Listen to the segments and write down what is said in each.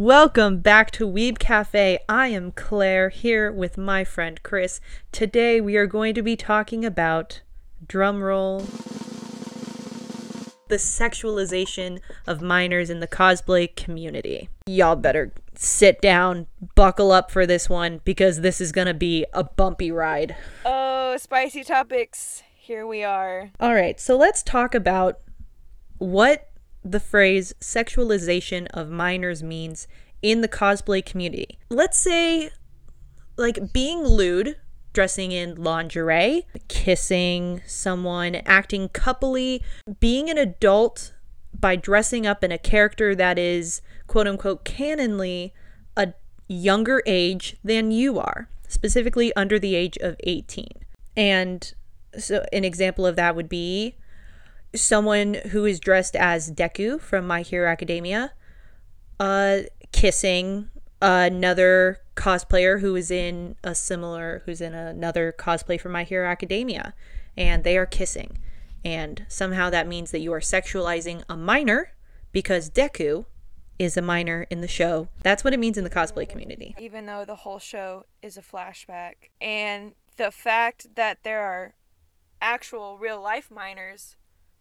Welcome back to Weeb Cafe. I am Claire here with my friend Chris. Today we are going to be talking about drumroll the sexualization of minors in the cosplay community. Y'all better sit down, buckle up for this one because this is going to be a bumpy ride. Oh, spicy topics. Here we are. All right, so let's talk about what the phrase sexualization of minors means in the cosplay community. Let's say, like, being lewd, dressing in lingerie, kissing someone, acting coupley, being an adult by dressing up in a character that is quote unquote canonly a younger age than you are, specifically under the age of 18. And so, an example of that would be someone who is dressed as Deku from My Hero Academia, uh, kissing another cosplayer who is in a similar, who's in another cosplay from My Hero Academia, and they are kissing. And somehow that means that you are sexualizing a minor because Deku is a minor in the show. That's what it means in the cosplay community. Even though the whole show is a flashback. And the fact that there are actual real life minors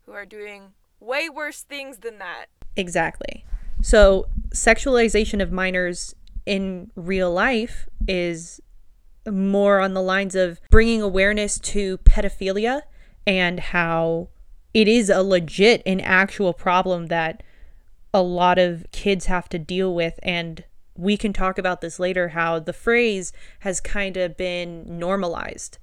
who are doing way worse things than that. Exactly. So, sexualization of minors in real life is more on the lines of bringing awareness to pedophilia and how it is a legit and actual problem that a lot of kids have to deal with and we can talk about this later how the phrase has kind of been normalized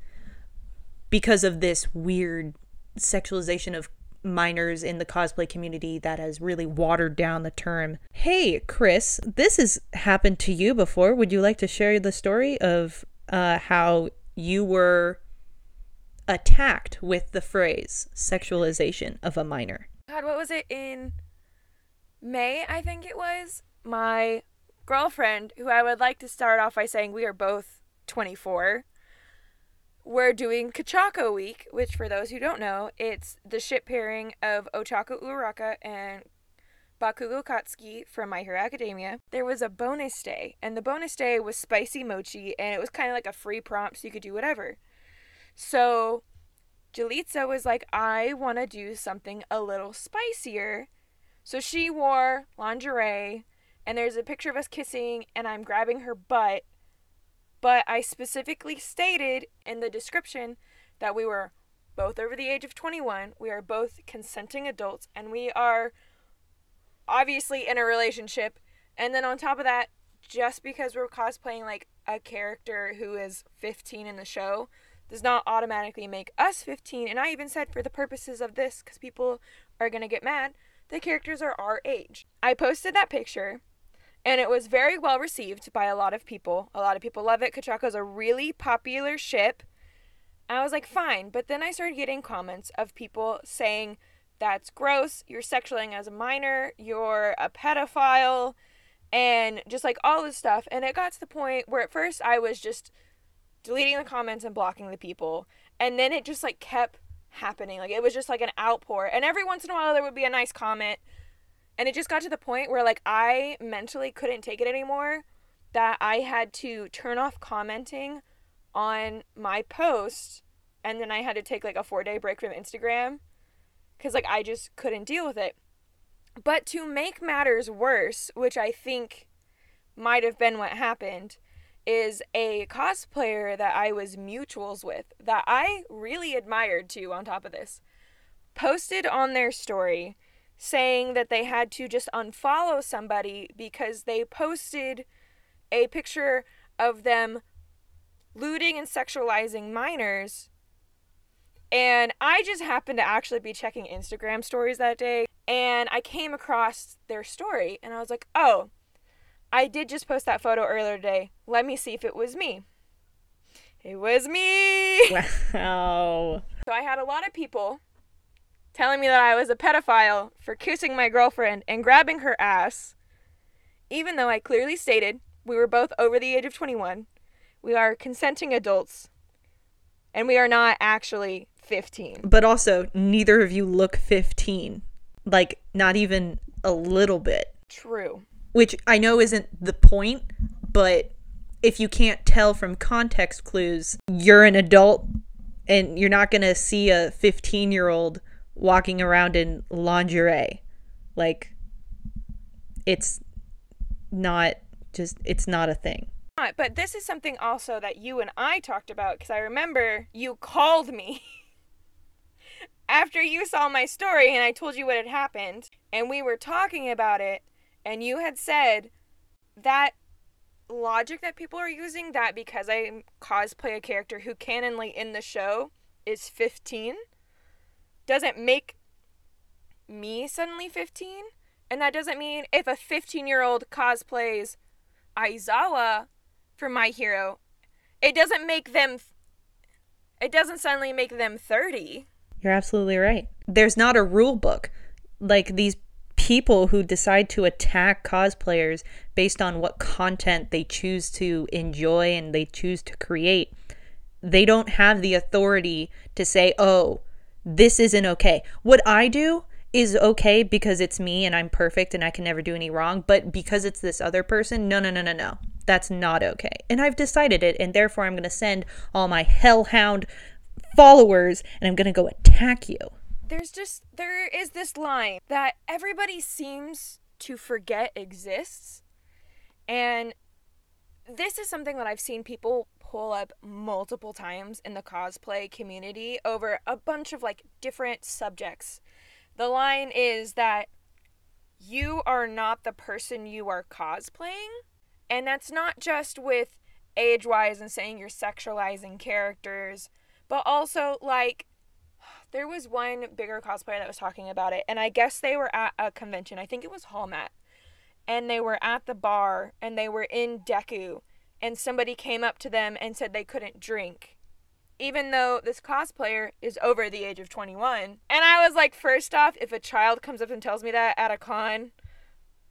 because of this weird sexualization of minors in the cosplay community that has really watered down the term. Hey, Chris, this has happened to you before. Would you like to share the story of uh, how you were attacked with the phrase sexualization of a minor? God, what was it in May? I think it was. My girlfriend, who I would like to start off by saying we are both 24 we're doing Kacchako Week, which for those who don't know, it's the ship pairing of Ochako Uraraka and Bakugo Katsuki from My Hero Academia. There was a bonus day, and the bonus day was spicy mochi, and it was kind of like a free prompt, so you could do whatever. So Jalitza was like, I want to do something a little spicier. So she wore lingerie, and there's a picture of us kissing, and I'm grabbing her butt but I specifically stated in the description that we were both over the age of 21, we are both consenting adults, and we are obviously in a relationship. And then on top of that, just because we're cosplaying like a character who is 15 in the show does not automatically make us 15. And I even said for the purposes of this, because people are going to get mad, the characters are our age. I posted that picture and it was very well received by a lot of people. A lot of people love it. is a really popular ship. I was like, fine. But then I started getting comments of people saying, that's gross. You're sexualizing as a minor. You're a pedophile. And just like all this stuff. And it got to the point where at first I was just deleting the comments and blocking the people. And then it just like kept happening. Like it was just like an outpour. And every once in a while there would be a nice comment and it just got to the point where like I mentally couldn't take it anymore that I had to turn off commenting on my post and then I had to take like a 4-day break from Instagram cuz like I just couldn't deal with it. But to make matters worse, which I think might have been what happened, is a cosplayer that I was mutuals with that I really admired too on top of this posted on their story saying that they had to just unfollow somebody because they posted a picture of them looting and sexualizing minors. And I just happened to actually be checking Instagram stories that day and I came across their story and I was like, oh, I did just post that photo earlier today. Let me see if it was me. It was me. Wow. So I had a lot of people telling me that I was a pedophile for kissing my girlfriend and grabbing her ass, even though I clearly stated we were both over the age of 21. We are consenting adults, and we are not actually 15. But also, neither of you look 15. Like, not even a little bit. True. which I know isn't the point, but if you can't tell from context clues, you're an adult and you're not going to see a 15 year old walking around in lingerie. Like, it's not just, it's not a thing. But this is something also that you and I talked about because I remember you called me after you saw my story and I told you what had happened, and we were talking about it, and you had said that logic that people are using that because I cosplay a character who canonly in the show is 15 doesn't make me suddenly 15. And that doesn't mean if a 15 year old cosplays Aizawa for My Hero, it doesn't make them, it doesn't suddenly make them 30. You're absolutely right. There's not a rule book. Like these people who decide to attack cosplayers based on what content they choose to enjoy and they choose to create, they don't have the authority to say, oh, this isn't okay. What I do is okay because it's me and I'm perfect and I can never do any wrong, but because it's this other person, no, no, no, no, no. That's not okay. And I've decided it, and therefore I'm going to send all my hellhound followers and I'm going to go attack you there's just there is this line that everybody seems to forget exists and this is something that I've seen people pull up multiple times in the cosplay community over a bunch of like different subjects. The line is that you are not the person you are cosplaying. And that's not just with age wise and saying you're sexualizing characters, but also like there was one bigger cosplayer that was talking about it, and I guess they were at a convention. I think it was Hallmat. And they were at the bar and they were in Deku, and somebody came up to them and said they couldn't drink. Even though this cosplayer is over the age of 21. And I was like, first off, if a child comes up and tells me that at a con,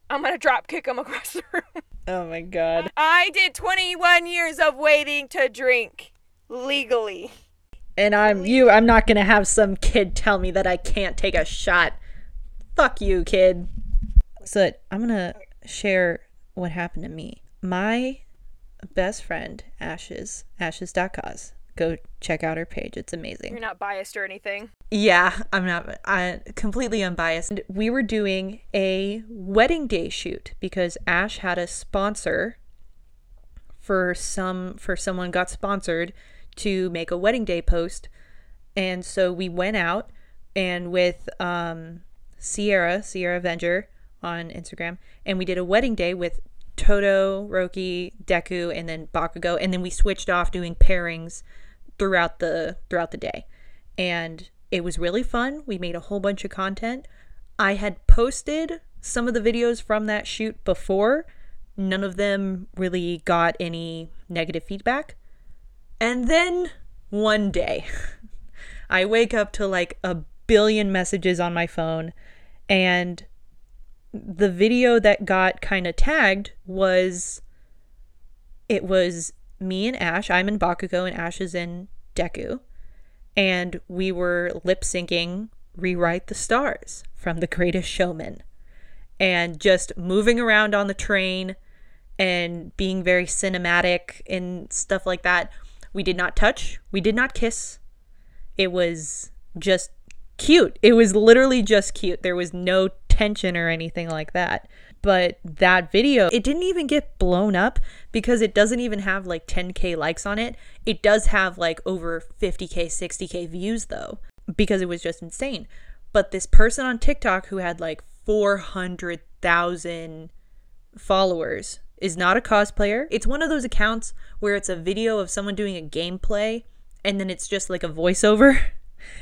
I'm gonna drop kick him across the room. Oh my god. I did 21 years of waiting to drink legally and I'm you. I'm not gonna have some kid tell me that I can't take a shot. Fuck you, kid. So I'm gonna share what happened to me. My best friend, Ashes, Ashes.cause. Go check out her page. It's amazing. You're not biased or anything. Yeah, I'm not. I completely unbiased. And we were doing a wedding day shoot because Ash had a sponsor for some for someone got sponsored to make a wedding day post. And so we went out and with um, Sierra, Sierra Avenger on Instagram, and we did a wedding day with Todoroki, Deku, and then Bakugo, and then we switched off doing pairings throughout the throughout the day. And it was really fun. We made a whole bunch of content. I had posted some of the videos from that shoot before. None of them really got any negative feedback. And then one day, I wake up to like a billion messages on my phone, and the video that got kind of tagged was it was me and Ash. I'm in Bakugo, and Ash is in Deku. And we were lip syncing Rewrite the Stars from The Greatest Showman and just moving around on the train and being very cinematic and stuff like that. We did not touch. We did not kiss. It was just cute. It was literally just cute. There was no tension or anything like that. But that video, it didn't even get blown up because it doesn't even have like 10k likes on it. It does have like over 50k, 60k views though, because it was just insane. But this person on TikTok who had like 400,000 followers is not a cosplayer. It's one of those accounts where it's a video of someone doing a gameplay and then it's just like a voiceover.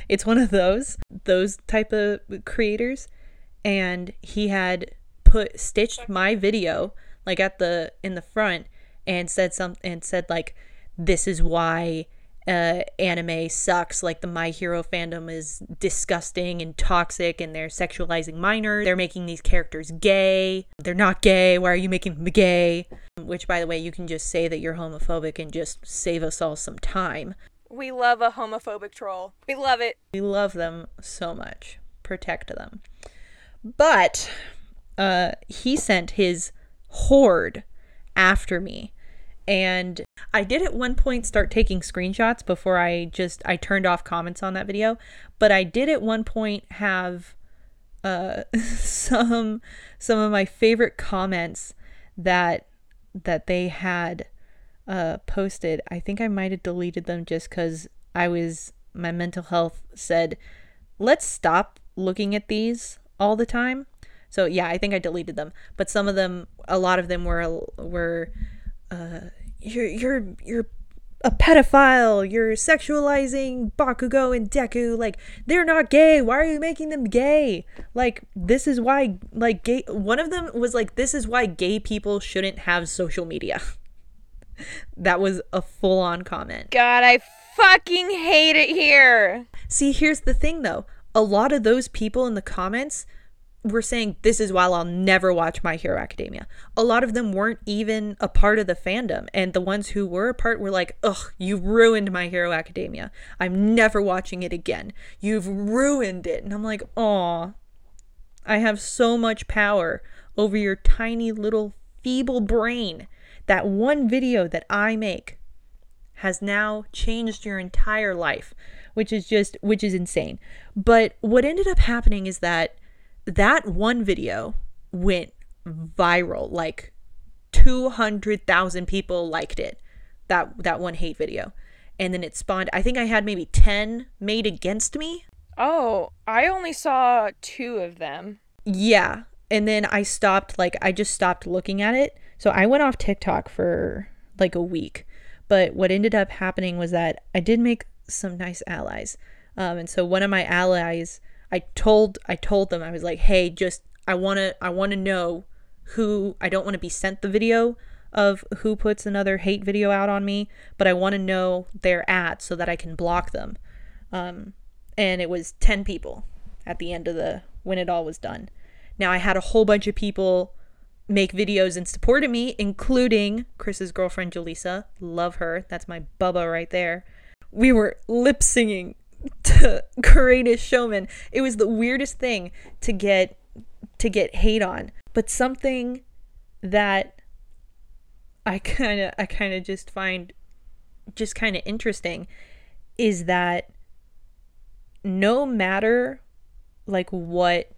It's one of those those type of creators and he had put stitched my video like at the in the front and said some and said like this is why uh, anime sucks. Like the My Hero fandom is disgusting and toxic, and they're sexualizing minors. They're making these characters gay. They're not gay. Why are you making them gay? Which, by the way, you can just say that you're homophobic and just save us all some time. We love a homophobic troll. We love it. We love them so much. Protect them. But uh, he sent his horde after me. And I did at one point start taking screenshots before I just I turned off comments on that video, but I did at one point have uh some some of my favorite comments that that they had uh posted. I think I might have deleted them just cuz I was my mental health said, "Let's stop looking at these all the time." So yeah, I think I deleted them, but some of them, a lot of them were were, uh, you're you're you're a pedophile. You're sexualizing Bakugo and Deku. Like they're not gay. Why are you making them gay? Like this is why like gay. One of them was like this is why gay people shouldn't have social media. that was a full on comment. God, I fucking hate it here. See, here's the thing though. A lot of those people in the comments were saying this is why I'll never watch My Hero Academia. A lot of them weren't even a part of the fandom, and the ones who were a part were like, "Ugh, you ruined My Hero Academia. I'm never watching it again. You've ruined it." And I'm like, "Aw, I have so much power over your tiny little feeble brain. That one video that I make has now changed your entire life." Which is just, which is insane. But what ended up happening is that that one video went viral. Like 200,000 people liked it. That that one hate video. And then it spawned I think I had maybe 10 made against me. Oh, I only saw 2 of them. Yeah. And then I stopped like I just stopped looking at it. So I went off TikTok for like a week. But what ended up happening was that I did make some nice allies. Um, and so one of my allies I told I told them I was like, "Hey, just I want to I want to know who I don't want to be sent the video of who puts another hate video out on me, but I want to know their at so that I can block them." Um, and it was 10 people at the end of the when it all was done. Now I had a whole bunch of people make videos in support of me, including Chris's girlfriend Jaleesa. Love her. That's my bubba right there. We were lip singing to Greatest Showman. It was the weirdest thing to get to get hate on, but something that I kind of I kind of just find just kind of interesting is that no matter like what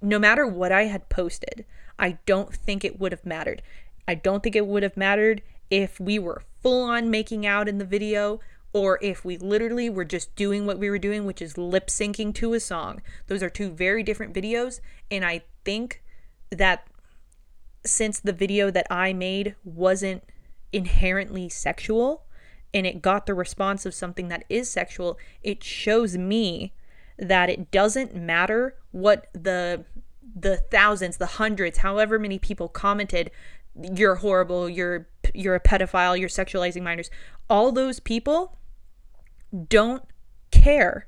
no matter what I had posted, I don't think it would have mattered. I don't think it would have mattered if we were full on making out in the video or if we literally were just doing what we were doing, which is lip syncing to a song. Those are two very different videos. And I think that since the video that I made wasn't inherently sexual and it got the response of something that is sexual, it shows me that it doesn't matter what the the thousands, the hundreds, however many people commented, you're horrible, you're you're a pedophile, you're sexualizing minors. All those people don't care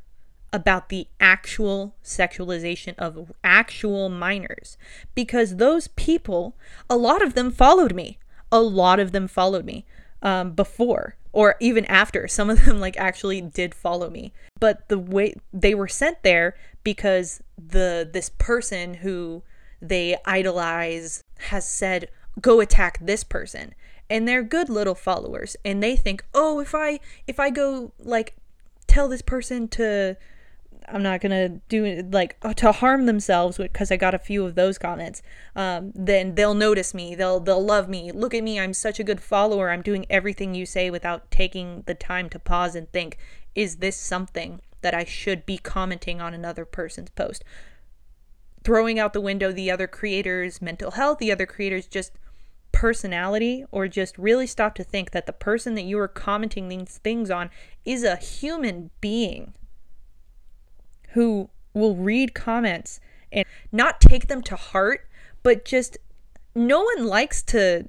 about the actual sexualization of actual minors because those people, a lot of them followed me. A lot of them followed me um, before or even after. Some of them like actually did follow me, but the way they were sent there because the this person who they idolize has said go attack this person. And they're good little followers. And they think oh if i if i go like tell this person to i'm not gonna do like uh, to harm themselves because i got a few of those comments um, then they'll notice me. They'll they'll love me. Look at me. I'm such a good follower. I'm doing everything you say without taking the time to pause and think is this something that i should be commenting on another person's post? Throwing out the window the other creators mental health the other creators just personality or just really stop to think that the person that you are commenting these things on is a human being who will read comments and not take them to heart, but just no one likes to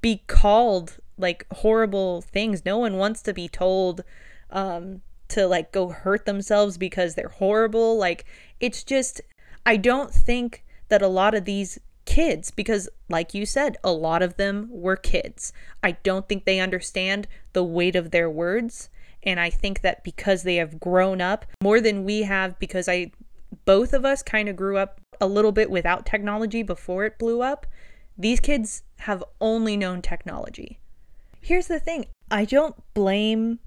be called like horrible things. No one wants to be told um, to like go hurt themselves because they're horrible. Like, it's just, I don't think that a lot of these kids because, like you said, a lot of them were kids. I don't think they understand the weight of their words. And I think that because they have grown up more than we have, because I both of us kind of grew up a little bit without technology before it blew up. These kids have only known technology. Here's the thing I don't blame,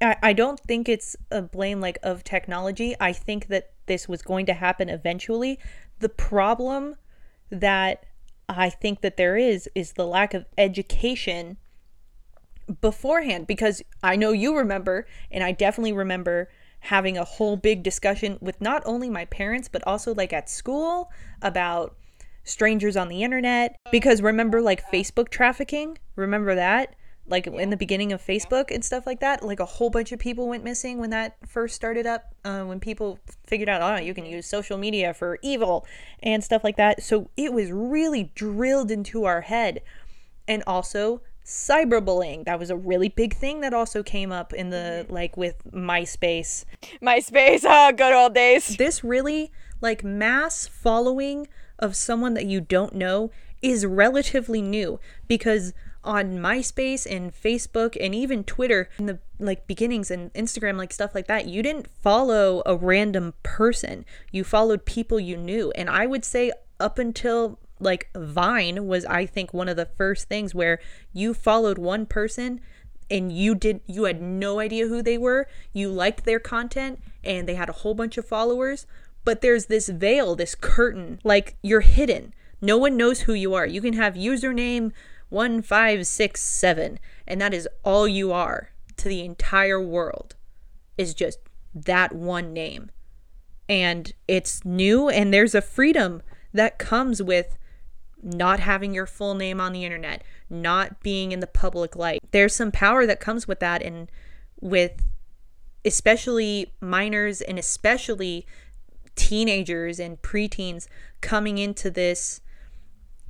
I, don't think it's a blame like of technology. I think that this was going to happen eventually. The problem that I think that there is is the lack of education beforehand because I know you remember and I definitely remember having a whole big discussion with not only my parents but also like at school about strangers on the internet. Because remember like Facebook trafficking? Remember that like in the beginning of Facebook and stuff like that like a whole bunch of people went missing when that first started up uh, when people figured out oh you can use social media for evil and stuff like that. So it was really drilled into our head. And also cyberbullying. That was a really big thing that also came up in the like with myspace. MySpace, ah, good old days. this really like mass following of someone that you don't know is relatively new because on MySpace and Facebook and even Twitter in the like beginnings and Instagram like stuff like that you didn't follow a random person. You followed people you knew. And I would say up until like Vine was I think one of the first things where you followed one person and you did you had no idea who they were. You liked their content and they had a whole bunch of followers. But there's this veil this curtain like you're hidden. No one knows who you are. You can have username 1567 and that is all you are to the entire world is just that one name and it's new and there's a freedom that comes with not having your full name on the internet, not being in the public light. There's some power that comes with that and with especially minors and especially teenagers and preteens coming into this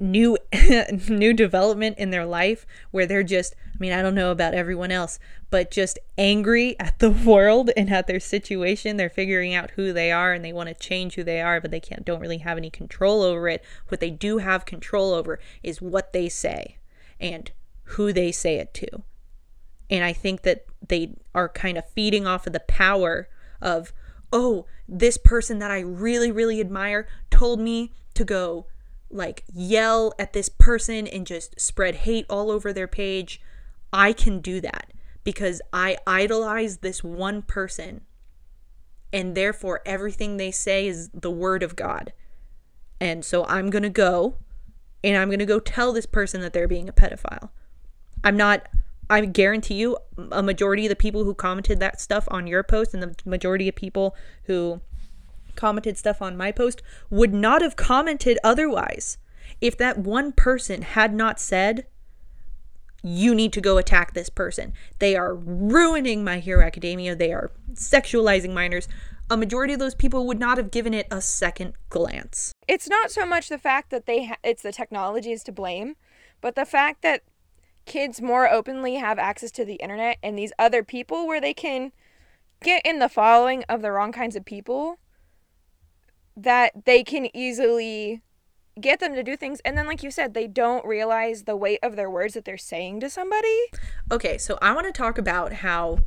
new new development in their life where they're just I mean I don't know about everyone else but just angry at the world and at their situation. They're figuring out who they are and they want to change who they are but they can't don't really have any control over it. What they do have control over is what they say and who they say it to. And I think that they are kind of feeding off of the power of oh this person that I really really admire told me to go like yell at this person and just spread hate all over their page, I can do that because I idolize this one person and therefore everything they say is the word of God. And so I'm going to go and I'm going to go tell this person that they're being a pedophile. I'm not I guarantee you a majority of the people who commented that stuff on your post and the majority of people who commented stuff on my post would not have commented otherwise if that one person had not said you need to go attack this person. They are ruining My Hero Academia. They are sexualizing minors. A majority of those people would not have given it a second glance. It's not so much the fact that they ha- it's the technology is to blame, but the fact that kids more openly have access to the internet and these other people where they can get in the following of the wrong kinds of people that they can easily get them to do things and then like you said they don't realize the weight of their words that they're saying to somebody Okay, so I want to talk about how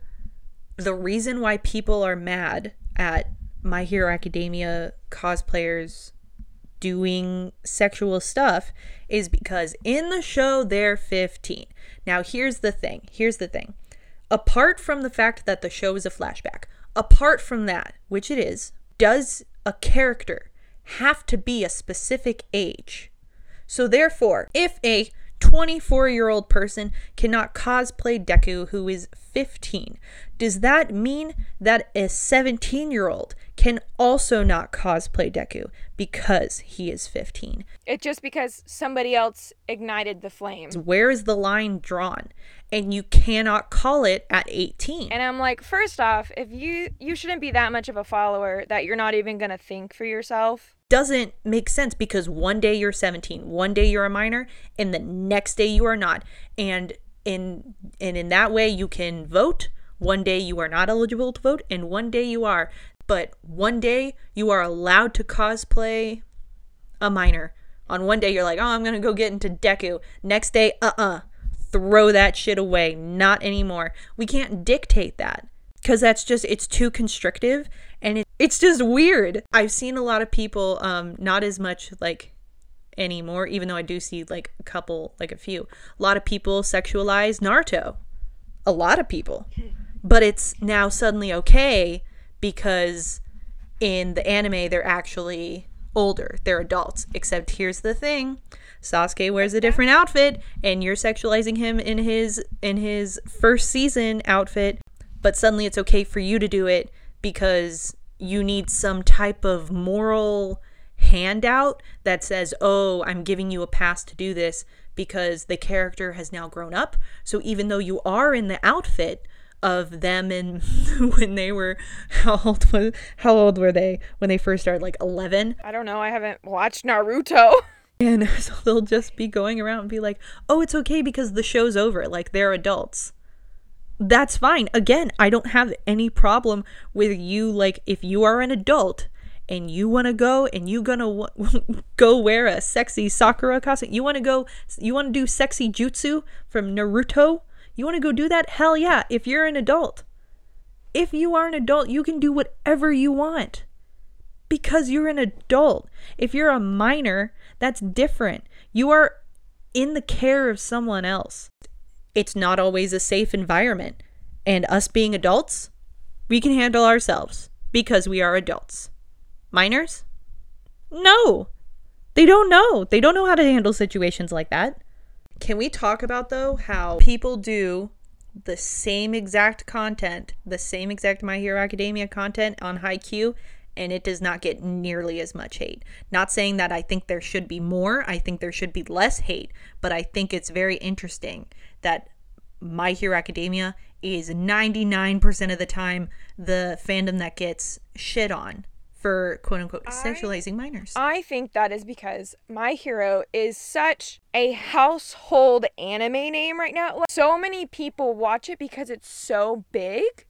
the reason why people are mad at My Hero Academia cosplayers doing sexual stuff is because in the show they're 15. Now, here's the thing. Here's the thing. Apart from the fact that the show is a flashback, apart from that, which it is, does a character have to be a specific age? So, therefore, if a 24 year old person cannot cosplay Deku who is 15, does that mean that a 17 year old can also not cosplay Deku because he is 15? it's just because somebody else ignited the flame Where is the line drawn? And you cannot call it at 18. and i'm like first off if you you shouldn't be that much of a follower that you're not even gonna think for yourself doesn't make sense because one day you're 17, one day you're a minor, and the next day you are not. And in and in that way you can vote. One day you are not eligible to vote, and one day you are. But one day you are allowed to cosplay a minor. On one day you're like, oh, I'm gonna go get into Deku. Next day, uh-uh, throw that shit away. Not anymore. We can't dictate that because that's just it's too constrictive It's just weird. I've seen a lot of people, um, not as much like anymore, even though I do see like a couple, like a few. A lot of people sexualize Naruto. A lot of people. But it's now suddenly okay because in the anime they're actually older. They're adults. Except here's the thing. Sasuke wears a different outfit and you're sexualizing him in his in his first season outfit, but suddenly it's okay for you to do it because you need some type of moral handout that says, "Oh, I'm giving you a pass to do this because the character has now grown up." So even though you are in the outfit of them and when they were how old was how old were they when they first started like 11 I don't know. I haven't watched Naruto. and so they'll just be going around and be like oh it's okay because the show's over like they're adults that's fine. Again i don't have any problem with you like if you are an adult and you want to go and you gonna w- go wear a sexy sakura costume you want to go you want to do sexy jutsu from naruto you want to go do that? Hell yeah if you're an adult. If you are an adult you can do whatever you want because you're an adult. If you're a minor that's different. You are in the care of someone else it's not always a safe environment. And us being adults, we can handle ourselves because we are adults. Minors? No. They don't know. They don't know how to handle situations like that. Can we talk about, though, how people do the same exact content, the same exact My Hero Academia content on Haikyuu, and it does not get nearly as much hate. Not saying that I think there should be more, I think there should be less hate, but I think it's very interesting that My Hero Academia is 99% of the time the fandom that gets shit on for quote unquote sexualizing minors. I think that is because My Hero is such a household anime name right now. Like, so many people watch it because it's so big.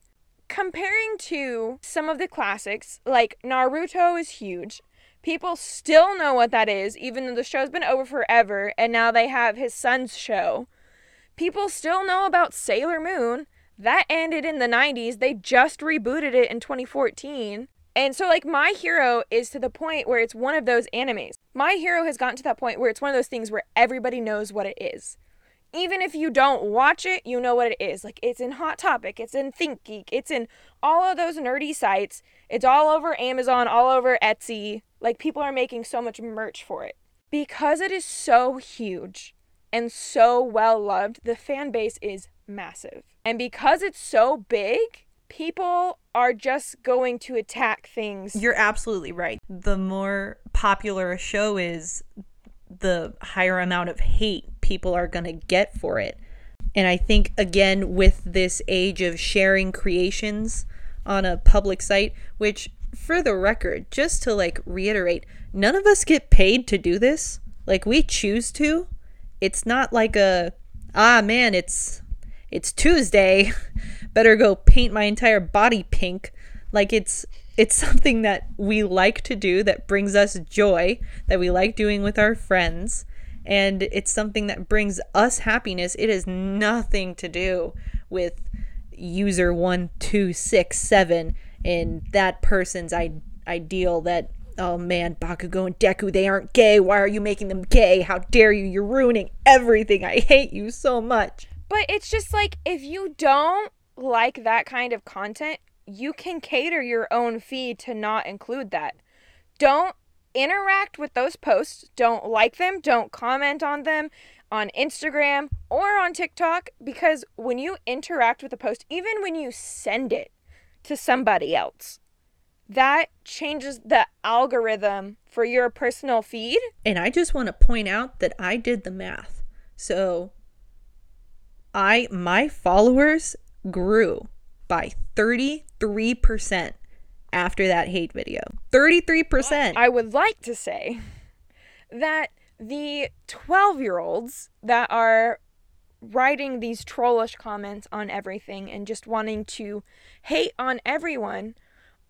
Comparing to some of the classics, like Naruto is huge. People still know what that is, even though the show's been over forever, and now they have his son's show. People still know about Sailor Moon. That ended in the 90s. They just rebooted it in 2014. And so, like, My Hero is to the point where it's one of those animes. My Hero has gotten to that point where it's one of those things where everybody knows what it is. Even if you don't watch it, you know what it is. Like, it's in Hot Topic, it's in ThinkGeek, it's in all of those nerdy sites. It's all over Amazon, all over Etsy. Like, people are making so much merch for it. Because it is so huge and so well loved, the fan base is massive. And because it's so big, people are just going to attack things. You're absolutely right. The more popular a show is, the higher amount of hate people are going to get for it. And I think, again, with this age of sharing creations on a public site, which, for the record, just to like reiterate, none of us get paid to do this. Like, we choose to. It's not like a, ah, man, it's. It's Tuesday. Better go paint my entire body pink. Like it's it's something that we like to do that brings us joy, that we like doing with our friends, and it's something that brings us happiness. It has nothing to do with user 1267 and that person's I- ideal that oh man, Bakugo and Deku, they aren't gay. Why are you making them gay? How dare you? You're ruining everything. I hate you so much. But it's just like if you don't like that kind of content, you can cater your own feed to not include that. Don't interact with those posts. Don't like them. Don't comment on them on Instagram or on TikTok because when you interact with a post, even when you send it to somebody else, that changes the algorithm for your personal feed. And I just want to point out that I did the math. So I my followers grew by 33% after that hate video. 33%. I would like to say that the 12 year olds that are writing these trollish comments on everything and just wanting to hate on everyone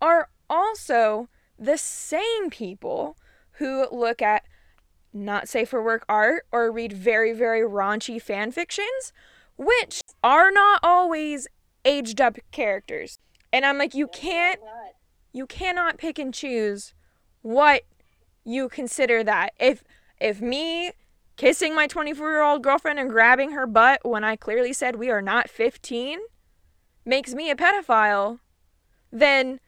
are also the same people who look at not safe for work art or read very, very raunchy fan fictions, which are not always aged up characters. And I'm like, you can't You cannot pick and choose what you consider that. If if me kissing my 24-year-old girlfriend and grabbing her butt when I clearly said we are not 15 makes me a pedophile, then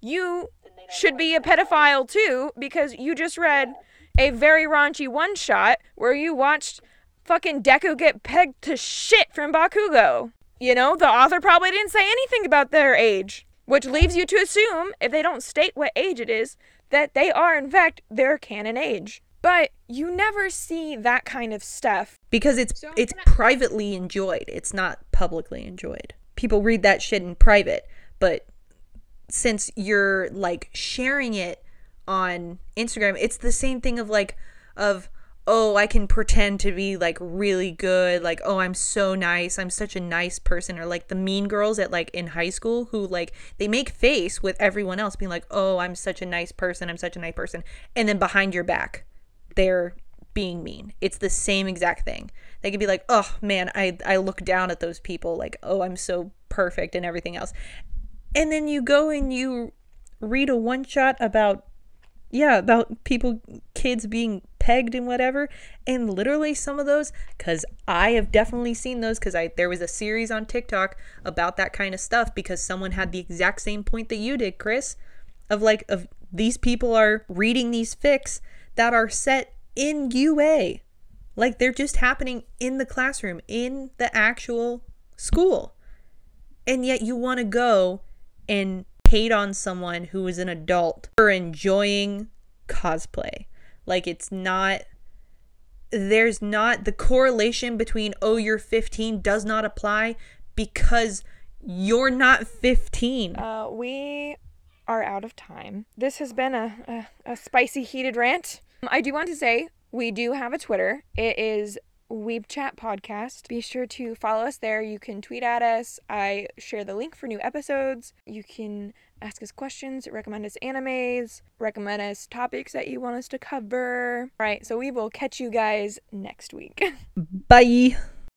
you should be a pedophile too because you just read a very raunchy one shot where you watched fucking Deku get pegged to shit from Bakugo. You know, the author probably didn't say anything about their age, which leaves you to assume, if they don't state what age it is, that they are in fact their canon age. But you never see that kind of stuff. because it's it's privately enjoyed. It's not publicly enjoyed. People read that shit in private, but since you're like sharing it on Instagram, it's the same thing of like of oh, I can pretend to be like really good, like oh, I'm so nice, I'm such a nice person or like the mean girls at like in high school who like they make face with everyone else being like, "Oh, I'm such a nice person, I'm such a nice person." And then behind your back, they're being mean. It's the same exact thing. They could be like, "Oh man, I I look down at those people like, oh, I'm so perfect and everything else." And then you go and you read a one shot about yeah, about people kids being pegged and whatever, and literally some of those cuz I have definitely seen those cuz I there was a series on TikTok about that kind of stuff because someone had the exact same point that you did, Chris, of like of these people are reading these fics that are set in UA. Like they're just happening in the classroom, in the actual school. And yet you want to go and hate on someone who is an adult for enjoying cosplay. Like it's not there's not the correlation between oh you're 15 does not apply because you're not 15. Uh, we are out of time. This has been a, a, a spicy, heated rant. I do want to say we do have a Twitter. It is Weeb Chat Podcast. Be sure to follow us there. You can tweet at us. I share the link for new episodes. You can ask us questions, recommend us animes, recommend us topics that you want us to cover. All right, so we will catch you guys next week. Bye.